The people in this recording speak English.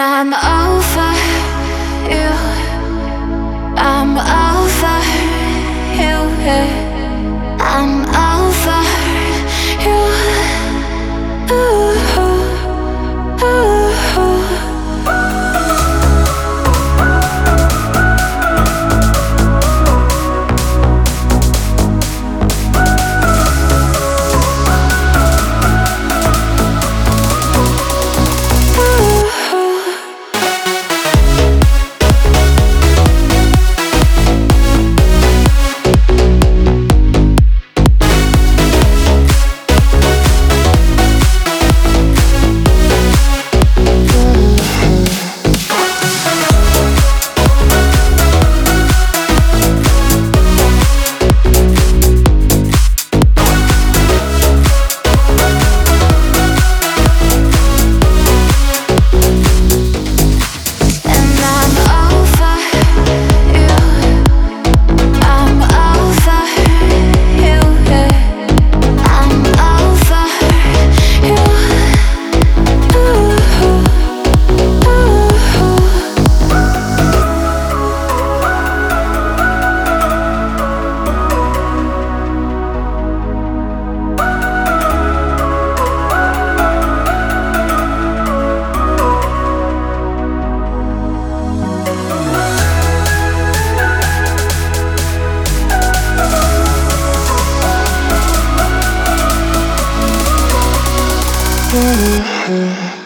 I'm over you Oh.